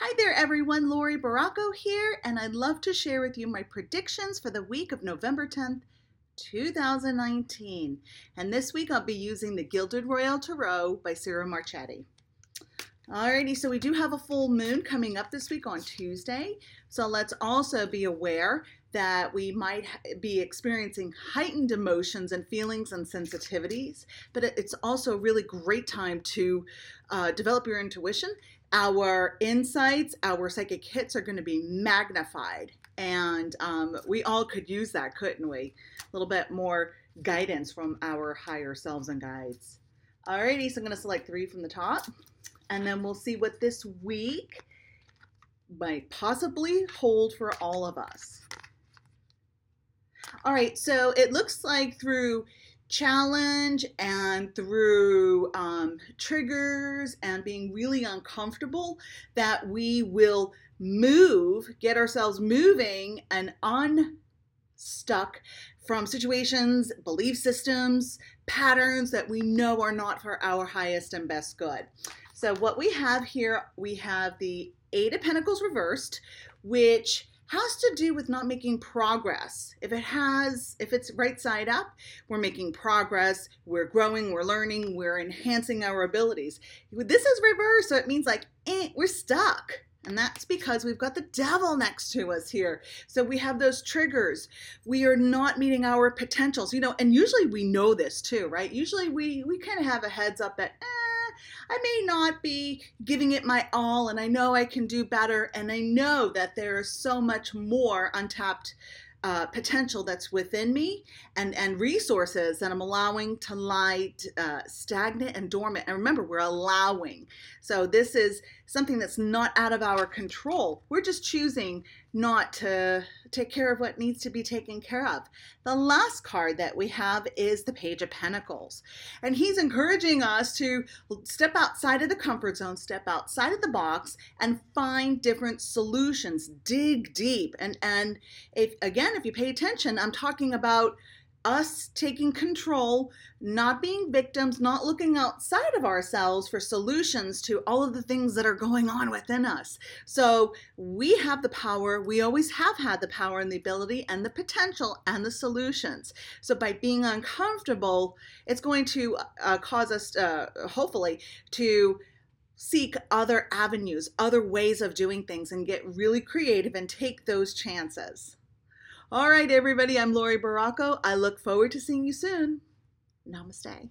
Hi there, everyone. Lori Baracco here, and I'd love to share with you my predictions for the week of November 10th, 2019. And this week I'll be using the Gilded Royal Tarot by Ciro Marchetti. Alrighty, so we do have a full moon coming up this week on Tuesday. So let's also be aware that we might be experiencing heightened emotions and feelings and sensitivities, but it's also a really great time to uh, develop your intuition our insights, our psychic hits are going to be magnified. And um, we all could use that, couldn't we? A little bit more guidance from our higher selves and guides. Alrighty, so I'm going to select three from the top. And then we'll see what this week might possibly hold for all of us. All right, so it looks like through challenge and through um, triggers and being really uncomfortable that we will move, get ourselves moving and unstuck from situations, belief systems, patterns that we know are not for our highest and best good. So, what we have here, we have the Eight of Pentacles reversed, which has to do with not making progress. If it has, if it's right side up, we're making progress, we're growing, we're learning, we're enhancing our abilities. This is reversed, so it means like, eh, we're stuck. And that's because we've got the devil next to us here. So we have those triggers. We are not meeting our potentials, you know, and usually we know this too, right? Usually we we kind of have a heads up that, eh, I may not be giving it my all, and I know I can do better, and I know that there is so much more untapped uh, potential that's within me and, and resources that I'm allowing to lie uh, stagnant and dormant. And remember, we're allowing. So this is something that's not out of our control. We're just choosing not to take care of what needs to be taken care of. The last card that we have is the Page of Pentacles. And he's encouraging us to step outside of the comfort zone, step outside of the box, and find different solutions. Dig deep. And, and if again, if you pay attention, I'm talking about us taking control, not being victims, not looking outside of ourselves for solutions to all of the things that are going on within us. So we have the power, we always have had the power and the ability and the potential and the solutions. So by being uncomfortable, it's going to uh, cause us, uh, hopefully, to seek other avenues, other ways of doing things, and get really creative and take those chances. All right, everybody, I'm Lori Baracco. I look forward to seeing you soon. Namaste.